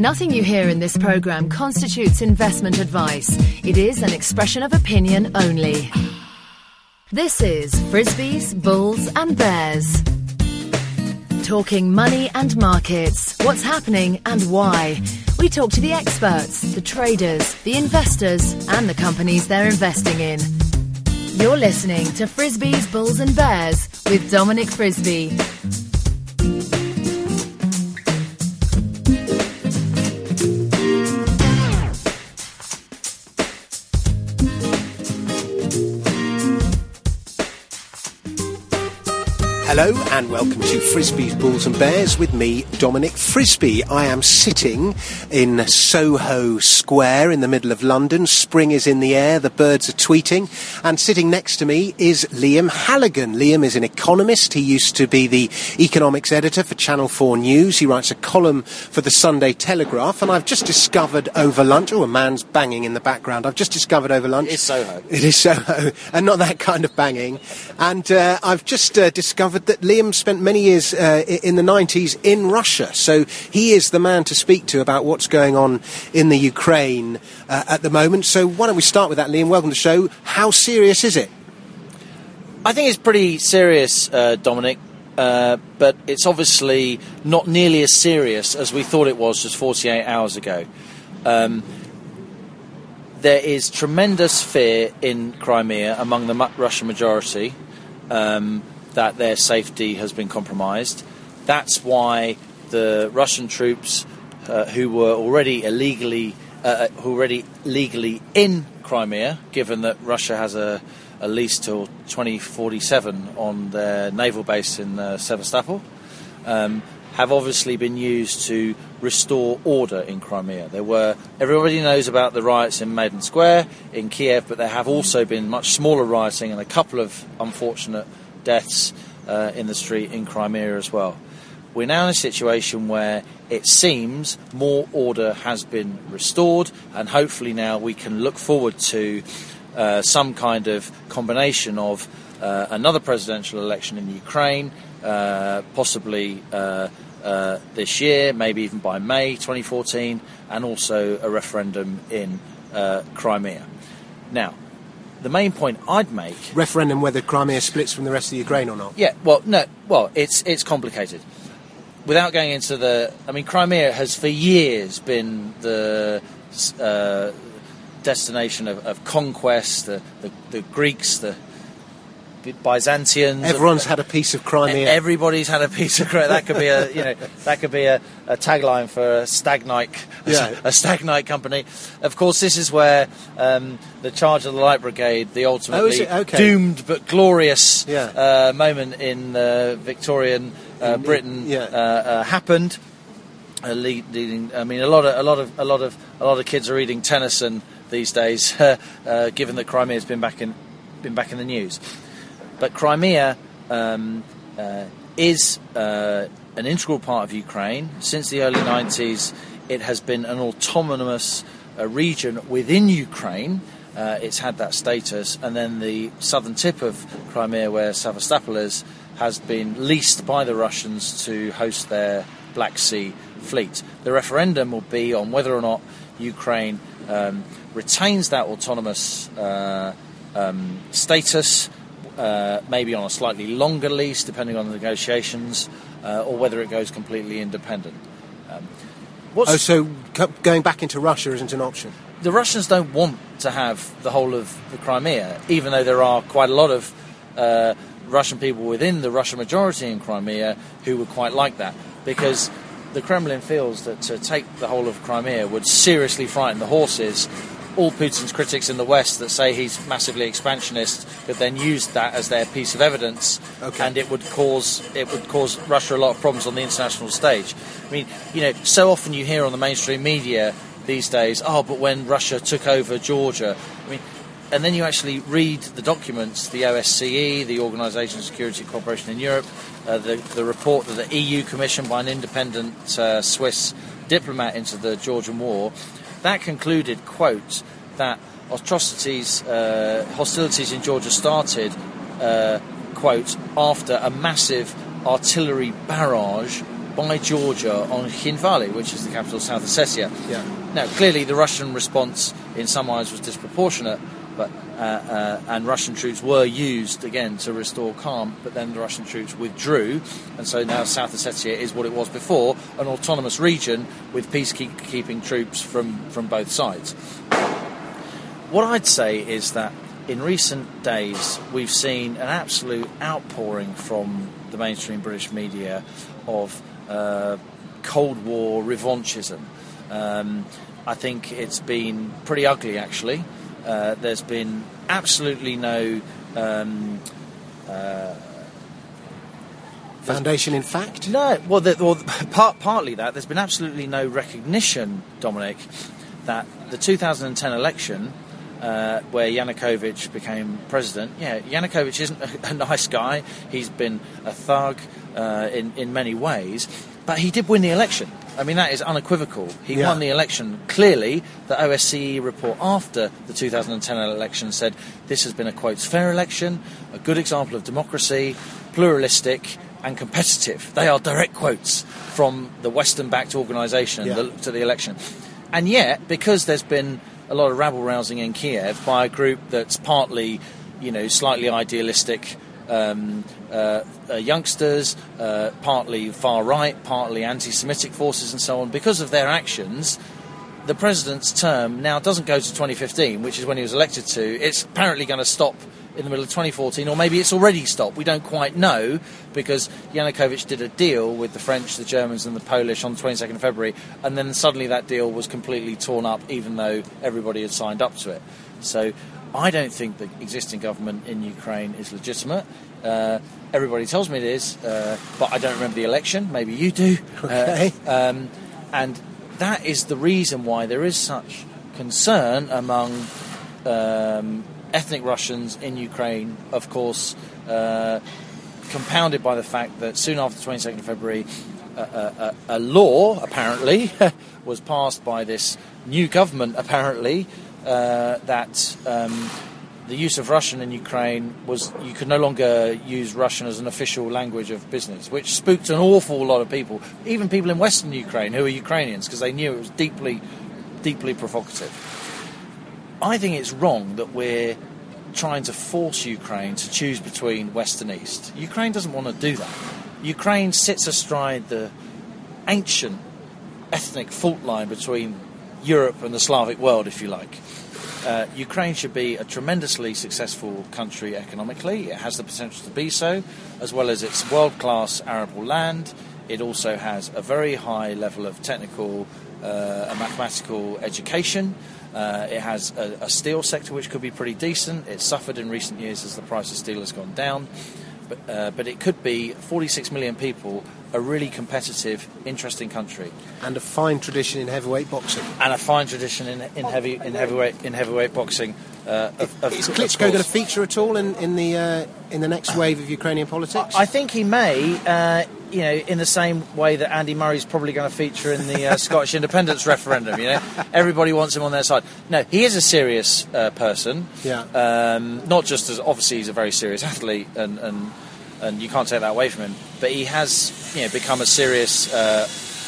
Nothing you hear in this program constitutes investment advice. It is an expression of opinion only. This is Frisby's, Bulls and Bears. Talking money and markets, what's happening and why. We talk to the experts, the traders, the investors, and the companies they're investing in. You're listening to Frisby's, Bulls and Bears with Dominic Frisby. Hello and welcome to Frisby's Bulls and Bears with me, Dominic Frisby. I am sitting in Soho Square in the middle of London. Spring is in the air, the birds are tweeting, and sitting next to me is Liam Halligan. Liam is an economist. He used to be the economics editor for Channel 4 News. He writes a column for the Sunday Telegraph, and I've just discovered over lunch, oh, a man's banging in the background. I've just discovered over lunch. It's Soho. It is Soho, and not that kind of banging. And uh, I've just uh, discovered that Liam spent many years uh, in the 90s in Russia, so he is the man to speak to about what's going on in the Ukraine uh, at the moment. So why don't we start with that, Liam? Welcome to the show. How serious is it? I think it's pretty serious, uh, Dominic, uh, but it's obviously not nearly as serious as we thought it was just 48 hours ago. Um, there is tremendous fear in Crimea among the Russian majority. Um, that their safety has been compromised. That's why the Russian troops uh, who were already illegally uh, uh already legally in Crimea, given that Russia has a, a lease till 2047 on their naval base in uh, Sevastopol, um, have obviously been used to restore order in Crimea. There were everybody knows about the riots in Maidan Square in Kiev, but there have also been much smaller rioting and a couple of unfortunate deaths uh, in the street in Crimea as well. We're now in a situation where it seems more order has been restored, and hopefully now we can look forward to uh, some kind of combination of uh, another presidential election in Ukraine, uh, possibly uh, uh, this year, maybe even by May 2014, and also a referendum in Crimea. Now, the main point I'd make referendum whether Crimea splits from the rest of Ukraine or not. Yeah, well, no, well, it's it's complicated. Without going into the, I mean, Crimea has for years been the uh, destination of, of conquest. The, the, the Greeks, the Byzantians. Everyone's had a piece of Crimea. Everybody's had a piece of Crimea. That could be a you know that could be a, a tagline for a stag night, yeah. a stag night company. Of course, this is where um, the charge of the Light Brigade, the ultimately oh, okay. doomed but glorious yeah. uh, moment in uh, Victorian uh, Britain yeah. Uh, uh, happened. Lead, leading, I mean, a lot of a lot of a lot of a lot of kids are reading Tennyson these days, uh, given that Crimea has been back in been back in the news. But Crimea um, uh, is uh, an integral part of Ukraine. Since the early 90s, it has been an autonomous uh, region within Ukraine. Uh, it's had that status, and then the southern tip of Crimea, where Sevastopol is, has been leased by the Russians to host their Black Sea fleet. The referendum will be on whether or not Ukraine um, retains that autonomous uh, um, status uh, maybe on a slightly longer lease, depending on the negotiations, uh, or whether it goes completely independent. Um, oh, so going back into Russia isn't an option? The Russians don't want to have the whole of the Crimea, even though there are quite a lot of uh, Russian people within the Russian majority in Crimea who would quite like that, because the Kremlin feels that to take the whole of Crimea would seriously frighten the horses all Putin's critics in the West that say he's massively expansionist could then use that as their piece of evidence, okay. and it would cause it would cause Russia a lot of problems on the international stage. I mean, you know, so often you hear on the mainstream media these days, oh, but when Russia took over Georgia, I mean. And then you actually read the documents, the OSCE, the Organisation of Security and Cooperation in Europe, uh, the, the report that the EU commissioned by an independent uh, Swiss diplomat into the Georgian war, that concluded, quote, that atrocities, uh, hostilities in Georgia started, uh, quote, after a massive artillery barrage by Georgia on Khinvali, which is the capital of South Ossetia. Yeah. Now, clearly, the Russian response in some ways was disproportionate, but uh, uh, and Russian troops were used again to restore calm. But then the Russian troops withdrew, and so now South Ossetia is what it was before, an autonomous region with peacekeeping troops from from both sides. What I'd say is that in recent days we've seen an absolute outpouring from the mainstream British media of uh, Cold War revanchism. Um, I think it's been pretty ugly, actually. Uh, there's been absolutely no. Um, uh, Foundation, in fact? no, well, the, well part, partly that. There's been absolutely no recognition, Dominic, that the 2010 election, uh, where Yanukovych became president, yeah, Yanukovych isn't a, a nice guy. He's been a thug uh, in, in many ways, but he did win the election. I mean, that is unequivocal. He Yeah. won the election. Clearly, the OSCE report after the 2010 election said this has been a quotes fair election, a good example of democracy, pluralistic and competitive. They are direct quotes from the Western-backed organisation Yeah. that looked at the election. And yet, because there's been a lot of rabble rousing in Kiev by a group that's partly, you know, slightly idealistic um, uh, uh, youngsters, uh, partly far right, partly anti Semitic forces, and so on, because of their actions, the president's term now doesn't go to 2015, which is when he was elected to. It's apparently going to stop in the middle of 2014, or maybe it's already stopped. We don't quite know because Yanukovych did a deal with the French, the Germans, and the Polish on the 22nd of February, and then suddenly that deal was completely torn up, even though everybody had signed up to it. So I don't think the existing government in Ukraine is legitimate. Uh, everybody tells me it is, uh, but I don't remember the election. Maybe you do. Okay. Uh, um, and that is the reason why there is such concern among um, ethnic Russians in Ukraine, of course, uh, compounded by the fact that soon after the 22nd of February, a, a a law apparently was passed by this new government, apparently, uh, that um, the use of Russian in Ukraine was you could no longer use Russian as an official language of business, which spooked an awful lot of people, even people in Western Ukraine who are Ukrainians, because they knew it was deeply, deeply provocative. I think it's wrong that we're trying to force Ukraine to choose between West and East. Ukraine doesn't want to do that. Ukraine sits astride the ancient ethnic fault line between Europe and the Slavic world, if you like. Uh, Ukraine should be a tremendously successful country economically. It has the potential to be so, as well as its world class arable land. It also has a very high level of technical uh, and mathematical education. Uh, it has a, a steel sector which could be pretty decent. It's suffered in recent years as the price of steel has gone down. But, uh, but it could be 46 million people, a really competitive, interesting country And a fine tradition in heavyweight boxing. and a fine tradition in, in heavy in heavyweight in heavyweight boxing. Uh, of, of, Is Klitschko going to feature at all in, in the uh, in the next wave of Ukrainian politics? I think he may, uh, you know, in the same way that Andy Murray's probably going to feature in the uh, Scottish independence referendum. You know, everybody wants him on their side. No, he is a serious uh, person. Yeah. Um, not just as obviously he's a very serious athlete, and, and and you can't take that away from him. But he has, you know, become a serious uh,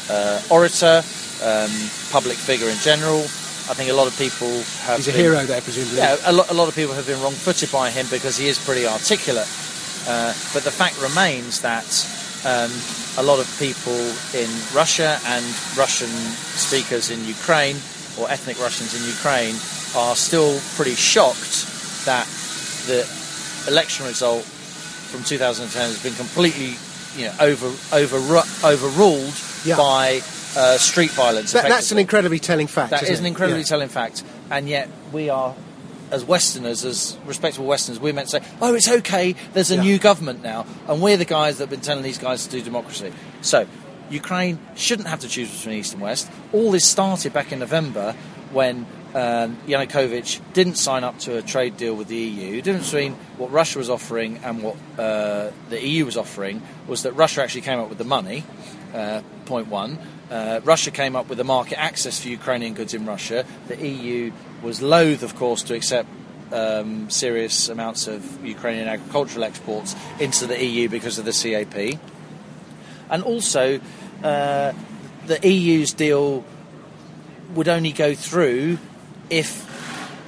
uh, orator, um, public figure in general. I think a lot of people have. He's a been- hero there, presumably. yeah, a lot, a lot of people have been wrong-footed by him because he is pretty articulate. Uh, but the fact remains that um, a lot of people in Russia and Russian speakers in Ukraine, or ethnic Russians in Ukraine, are still pretty shocked that the election result from 2010 has been completely, you know, over over overruled Yeah. by uh, street violence. That, that's an incredibly telling fact. That is an incredibly Yeah. telling fact, and yet we are, as Westerners, as respectable Westerners, we're meant to say, "Oh, it's okay. There's a Yeah. new government now," and we're the guys that have been telling these guys to do democracy. So, Ukraine shouldn't have to choose between East and West. All this started back in November when. Um, Yanukovych didn't sign up to a trade deal with the EU. The difference between what Russia was offering and what uh, the EU was offering was that Russia actually came up with the money, uh, point one. Uh, Russia came up with the market access for Ukrainian goods in Russia. The EU was loath, of course, to accept um, serious amounts of Ukrainian agricultural exports into the EU because of the CAP. And also, uh, the EU's deal would only go through if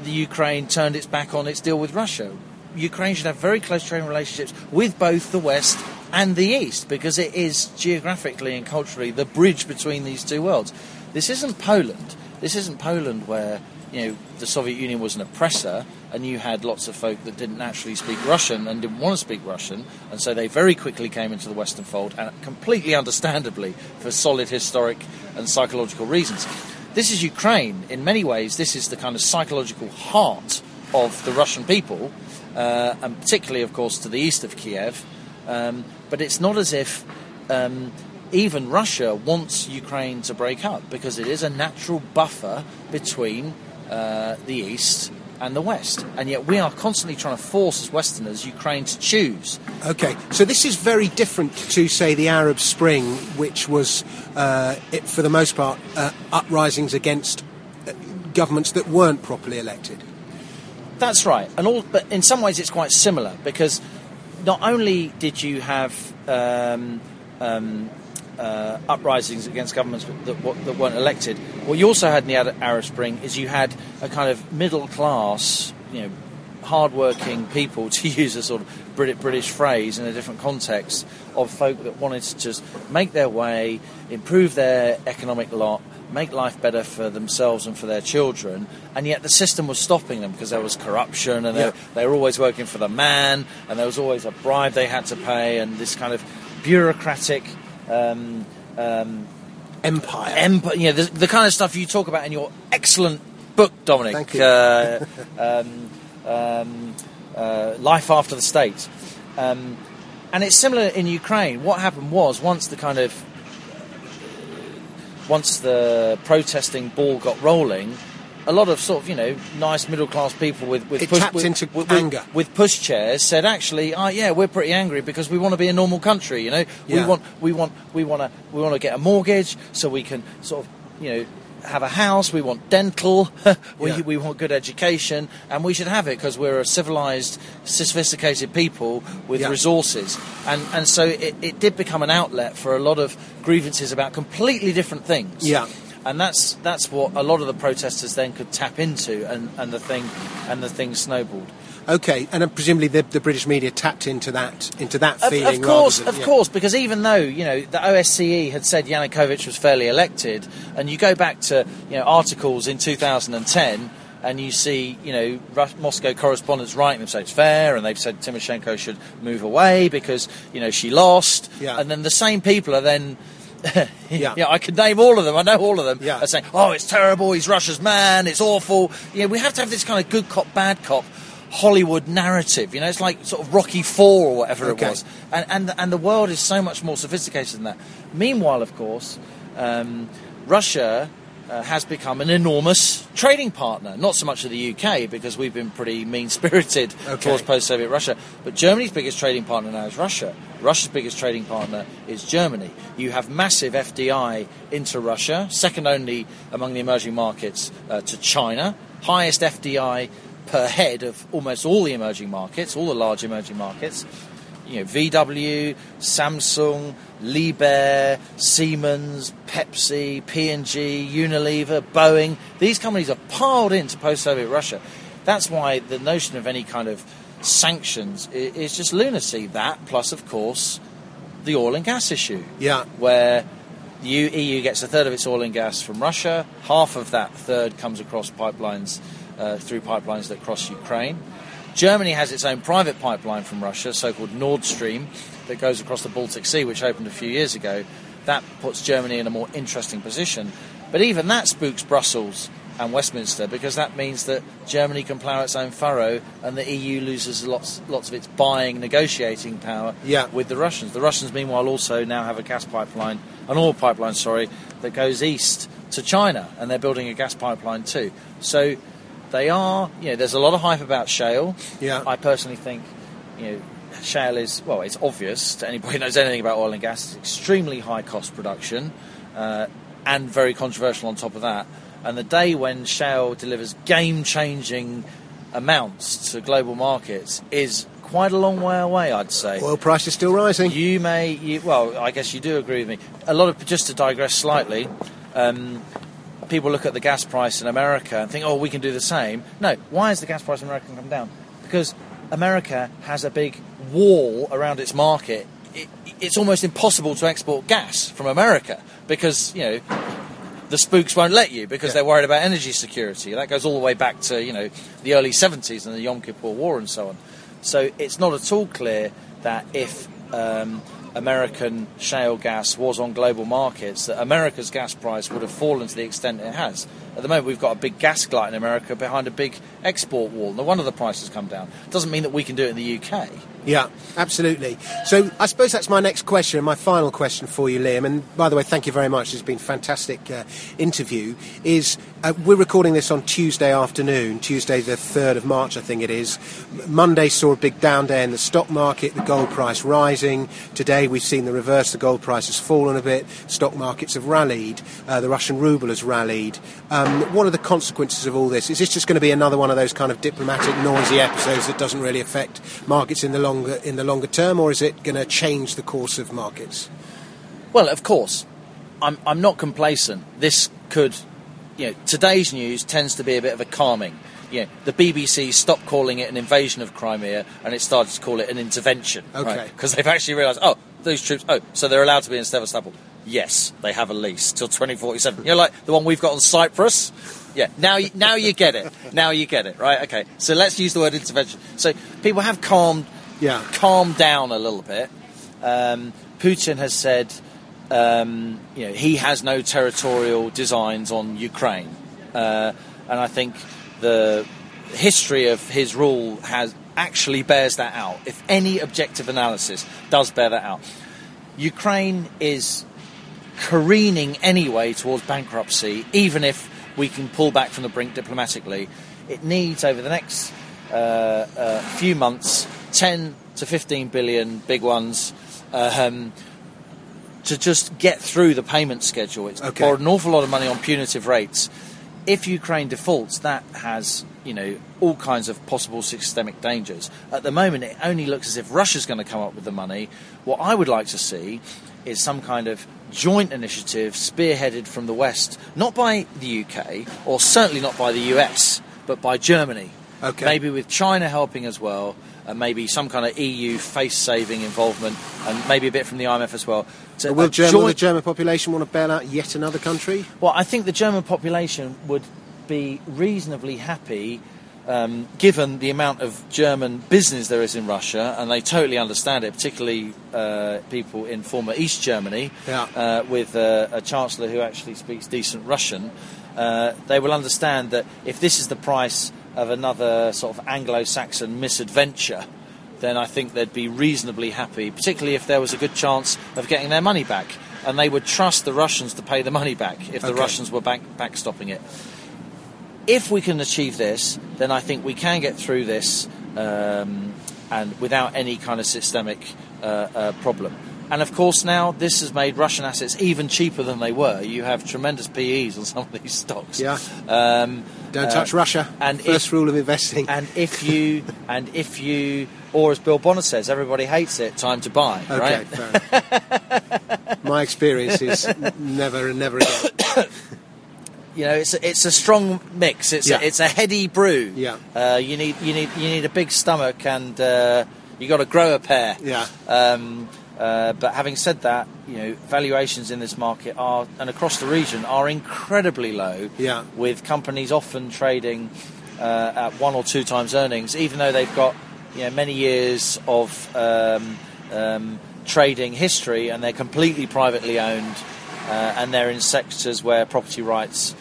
the Ukraine turned its back on its deal with Russia. Ukraine should have very close trading relationships with both the West and the East because it is geographically and culturally the bridge between these two worlds. This isn't Poland. This isn't Poland where you know the Soviet Union was an oppressor and you had lots of folk that didn't actually speak Russian and didn't want to speak Russian, and so they very quickly came into the Western fold, and completely understandably for solid historic and psychological reasons. This is Ukraine. In many ways, this is the kind of psychological heart of the Russian people, uh, and particularly, of course, to the east of Kiev. Um, but it's not as if um, even Russia wants Ukraine to break up because it is a natural buffer between uh, the east and the West. And yet we are constantly trying to force, as Westerners, Ukraine to choose. Okay, so this is very different to, say, the Arab Spring, which was, uh, it, for the most part, uh, uprisings against uh, governments that weren't properly elected. That's right, and all, but in some ways it's quite similar because not only did you have um, um, uh, uprisings against governments that, that, weren't elected, what you also had in the Arab Spring is you had a kind of middle class, you know, hard-working people, to use a sort of British phrase in a different context, of folk that wanted to just make their way, improve their economic lot, make life better for themselves and for their children, and yet the system was stopping them because there was corruption and yeah. they, they, were always working for the man, and there was always a bribe they had to pay, and this kind of bureaucratic. Um, um, empire. Empire, you know, the, the, kind of stuff you talk about in your excellent book, Dominic. Thank you. Uh, um, um, uh, life after the state. Um, and it's similar in Ukraine. What happened was once the kind of once the protesting ball got rolling, a lot of sort of you know nice middle class people with with, push, with, into with, anger with push chairs said actually oh yeah we're pretty angry because we want to be a normal country you know yeah. we want we want we want to we want to get a mortgage so we can sort of you know have a house, we want dental, we, yeah. we want good education, and we should have it because we're a civilized, sophisticated people with yeah. resources. And, and so it, it did become an outlet for a lot of grievances about completely different things. Yeah and that's that's what a lot of the protesters then could tap into, and, and the thing and the thing snowballed. Okay, and presumably the, the, British media tapped into that into that feeling. Of, of course, than, of course, because even though you know the OSCE had said Yanukovych was fairly elected, and you go back to you know articles in 2010 and you see, you know, Moscow correspondents writing them say it's fair, and they've said Tymoshenko should move away because you know she lost, yeah. and then the same people are then. yeah. yeah, I can name all of them. I know all of them. Yeah. Are saying, "Oh, it's terrible. He's Russia's man. It's awful." Yeah, we have to have this kind of good cop, bad cop Hollywood narrative. You know, it's like sort of Rocky Four or whatever okay. it was, and and and the world is so much more sophisticated than that. Meanwhile, of course, um, Russia. Uh, has become an enormous trading partner. Not so much of the UK because we've been pretty mean spirited okay. towards post Soviet Russia, but Germany's biggest trading partner now is Russia. Russia's biggest trading partner is Germany. You have massive FDI into Russia, second only among the emerging markets uh, to China, highest FDI per head of almost all the emerging markets, all the large emerging markets. You know, VW, Samsung, Liebherr, Siemens, Pepsi, P&G, Unilever, Boeing. These companies are piled into post-Soviet Russia. That's why the notion of any kind of sanctions is just lunacy. That plus, of course, the oil and gas issue. Yeah. Where the EU gets a third of its oil and gas from Russia. Half of that third comes across pipelines uh, through pipelines that cross Ukraine. Germany has its own private pipeline from Russia, so-called Nord Stream, that goes across the Baltic Sea, which opened a few years ago. That puts Germany in a more interesting position. But even that spooks Brussels and Westminster because that means that Germany can plough its own furrow and the EU loses lots, lots of its buying, negotiating power yeah. with the Russians. The Russians, meanwhile, also now have a gas pipeline, an oil pipeline, sorry, that goes east to China, and they're building a gas pipeline too. So they are, you know, there's a lot of hype about shale. Yeah. I personally think, you know, shale is, well, it's obvious to anybody who knows anything about oil and gas, it's extremely high cost production uh, and very controversial on top of that. And the day when shale delivers game changing amounts to global markets is quite a long way away, I'd say. Oil price is still rising. You may, you, well, I guess you do agree with me. A lot of, just to digress slightly, um, people look at the gas price in America and think, oh, we can do the same. No, why has the gas price in America come down? Because America has a big wall around its market. It, it's almost impossible to export gas from America because, you know, the spooks won't let you because Yeah. they're worried about energy security. That goes all the way back to, you know, the early 70s and the Yom Kippur War and so on. So it's not at all clear that if um, American shale gas was on global markets, that America's gas price would have fallen to the extent it has. At the moment, we've got a big gas glut in America behind a big export wall. No wonder the prices come down. Doesn't mean that we can do it in the UK. Yeah, absolutely. So I suppose that's my next question, my final question for you, Liam. And by the way, thank you very much. It's been a fantastic uh, interview. Is uh, we're recording this on Tuesday afternoon, Tuesday the third of March, I think it is. Monday saw a big down day in the stock market, the gold price rising. Today we've seen the reverse. The gold price has fallen a bit. Stock markets have rallied. Uh, the Russian ruble has rallied. Um, what are the consequences of all this? Is this just going to be another one of those kind of diplomatic, noisy episodes that doesn't really affect markets in the longer in the longer term, or is it going to change the course of markets? Well, of course, I'm, I'm not complacent. This could, you know, today's news tends to be a bit of a calming. You know, the BBC stopped calling it an invasion of Crimea and it started to call it an intervention. Okay. Because they've actually realised, oh, those troops, oh, so they're allowed to be in Sevastopol. Yes, they have a lease till 2047. You know, like the one we've got on Cyprus. Yeah, now you, now you get it. Now you get it, right? Okay, so let's use the word intervention. So people have calmed Yeah. calmed down a little bit. Um, Putin has said, um, you know, he has no territorial designs on Ukraine, uh, and I think the history of his rule has actually bears that out. If any objective analysis does bear that out, Ukraine is careening anyway towards bankruptcy, even if we can pull back from the brink diplomatically. It needs, over the next uh, uh, few months, 10 to 15 billion big ones. Um, to just get through the payment schedule, it's Okay. an awful lot of money on punitive rates. If Ukraine defaults, that has you know all kinds of possible systemic dangers. At the moment, it only looks as if Russia's going to come up with the money. What I would like to see is some kind of joint initiative spearheaded from the West, not by the UK or certainly not by the US, but by Germany. Okay. Maybe with China helping as well, and maybe some kind of EU face-saving involvement, and maybe a bit from the IMF as well. To Will, German, will the German population want to bail out yet another country? well, I think the German population would be reasonably happy. Um, given the amount of German business there is in Russia, and they totally understand it, particularly uh, people in former East Germany, Yeah. uh, with uh, a chancellor who actually speaks decent Russian, uh, they will understand that if this is the price of another sort of Anglo-Saxon misadventure, then I think they'd be reasonably happy, particularly if there was a good chance of getting their money back. And they would trust the Russians to pay the money back if the Okay. Russians were back, backstopping it. If we can achieve this, then I think we can get through this um, and without any kind of systemic uh, uh, problem. And of course, now this has made Russian assets even cheaper than they were. You have tremendous PEs on some of these stocks. Yeah. Um, Don't uh, touch Russia. and First if- rule of investing. and if you, and if you, or as Bill Bonner says, everybody hates it. Time to buy. Okay, right? fair. My experience is never and never again. You know, it's a, it's a strong mix. It's Yeah. a, it's a heady brew. Yeah. Uh, you need you need you need a big stomach and uh, you got to grow a pair. Yeah. Um, uh, but having said that, you know, valuations in this market are and across the region are incredibly low. Yeah. With companies often trading uh, at one or two times earnings, even though they've got you know many years of um, um, trading history and they're completely privately owned uh, and they're in sectors where property rights,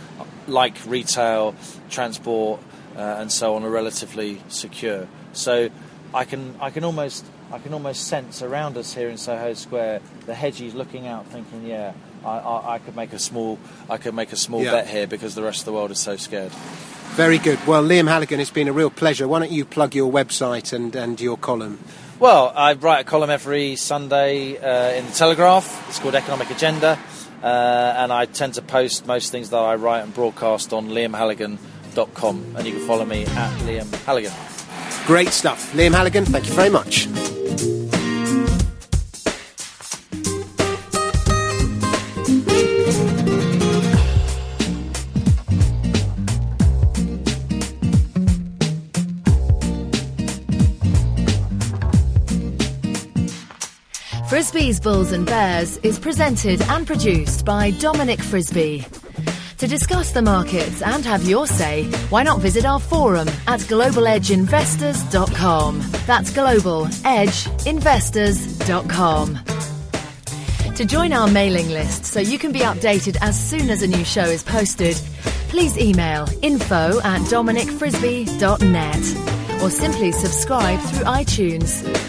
like retail, transport, uh, and so on, are relatively secure. So I can I can almost I can almost sense around us here in Soho Square the hedgies looking out, thinking, yeah. I, I, I could make a small, I could make a small Yeah. bet here because the rest of the world is so scared. Very good. Well, Liam Halligan, it's been a real pleasure. Why don't you plug your website and, and your column? Well, I write a column every Sunday uh, in the Telegraph. It's called Economic Agenda, uh, and I tend to post most things that I write and broadcast on liamhalligan.com, and you can follow me at Liam Halligan. Great stuff. Liam Halligan, thank you very much. Frisby's Bulls and Bears is presented and produced by Dominic Frisby. To discuss the markets and have your say, why not visit our forum at globaledgeinvestors.com. That's globaledgeinvestors.com. To join our mailing list so you can be updated as soon as a new show is posted, please email info at dominicfrisby.net or simply subscribe through iTunes.